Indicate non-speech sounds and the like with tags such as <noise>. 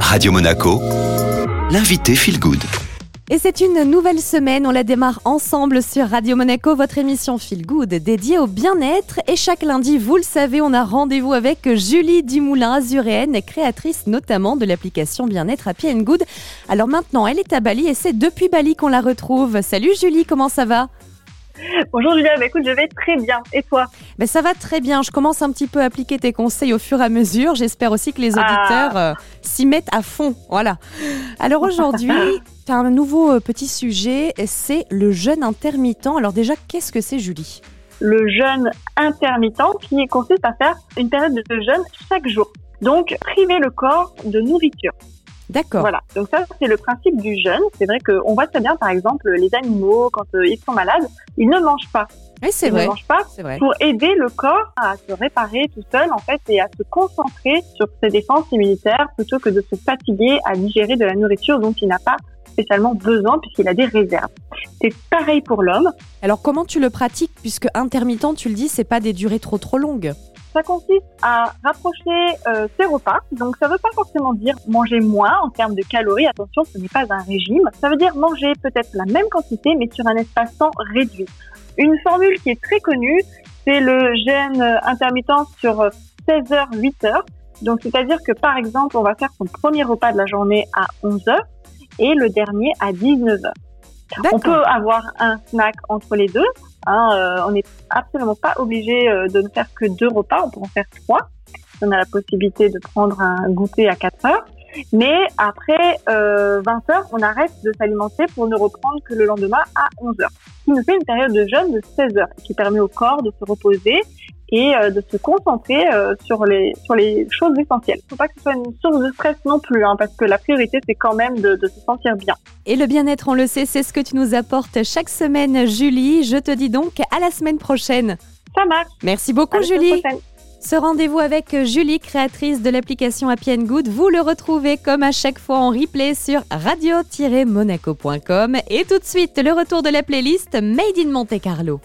Radio Monaco, l'invité Feel Good. Et c'est une nouvelle semaine, on la démarre ensemble sur Radio Monaco, votre émission Feel Good dédiée au bien-être. Et chaque lundi, vous le savez, on a rendez-vous avec Julie Dumoulin, azuréenne, créatrice notamment de l'application Bien-être Happy and Good. Alors maintenant, elle est à Bali et c'est depuis Bali qu'on la retrouve. Salut Julie, comment ça va? <laughs> Bonjour Julia, bah, écoute, je vais très bien. Et toi? Ben, Ça va très bien. Je commence un petit peu à appliquer tes conseils au fur et à mesure. J'espère aussi que les Ah. auditeurs euh, s'y mettent à fond. Voilà. Alors aujourd'hui, <laughs> tu as un nouveau euh, petit sujet, c'est le jeûne intermittent. Alors déjà, qu'est-ce que c'est Julie? Le jeûne intermittent qui consiste à faire une période de jeûne chaque jour. Donc, priver le corps de nourriture. D'accord. Voilà. Donc ça, c'est le principe du jeûne. C'est vrai qu'on voit très bien, par exemple, les animaux, quand euh, ils sont malades, ils ne mangent pas. Oui, c'est ils vrai. ne mangent pas vrai. pour aider le corps à se réparer tout seul, en fait, et à se concentrer sur ses défenses immunitaires plutôt que de se fatiguer à digérer de la nourriture dont il n'a pas spécialement besoin puisqu'il a des réserves. C'est pareil pour l'homme. Alors comment tu le pratiques? Puisque intermittent, tu le dis, c'est pas des durées trop trop longues. Ça consiste à rapprocher euh, ses repas. Donc, ça ne veut pas forcément dire manger moins en termes de calories. Attention, ce n'est pas un régime. Ça veut dire manger peut-être la même quantité, mais sur un espace-temps réduit. Une formule qui est très connue, c'est le jeûne euh, intermittent sur euh, 16 heures, 8 heures. Donc, c'est-à-dire que, par exemple, on va faire son premier repas de la journée à 11 heures et le dernier à 19 heures. On peut avoir un snack entre les deux. Hein, euh, on n'est absolument pas obligé euh, de ne faire que deux repas. On peut en faire trois. On a la possibilité de prendre un goûter à 4 heures. Mais après euh, 20 heures, on arrête de s'alimenter pour ne reprendre que le lendemain à 11 heures. Ce qui nous fait une période de jeûne de 16 heures qui permet au corps de se reposer et euh, de se concentrer euh, sur les sur les choses essentielles. Il faut pas que ce soit une source de stress non plus, hein, parce que la priorité c'est quand même de, de se sentir bien. Et le bien-être, on le sait, c'est ce que tu nous apportes chaque semaine, Julie. Je te dis donc à la semaine prochaine. Ça marche. Merci beaucoup, À la Julie. prochaine. Ce rendez-vous avec Julie, créatrice de l'application Happy and Good, vous le retrouvez comme à chaque fois en replay sur radio-monaco.com. Et tout de suite, le retour de la playlist Made in Monte Carlo.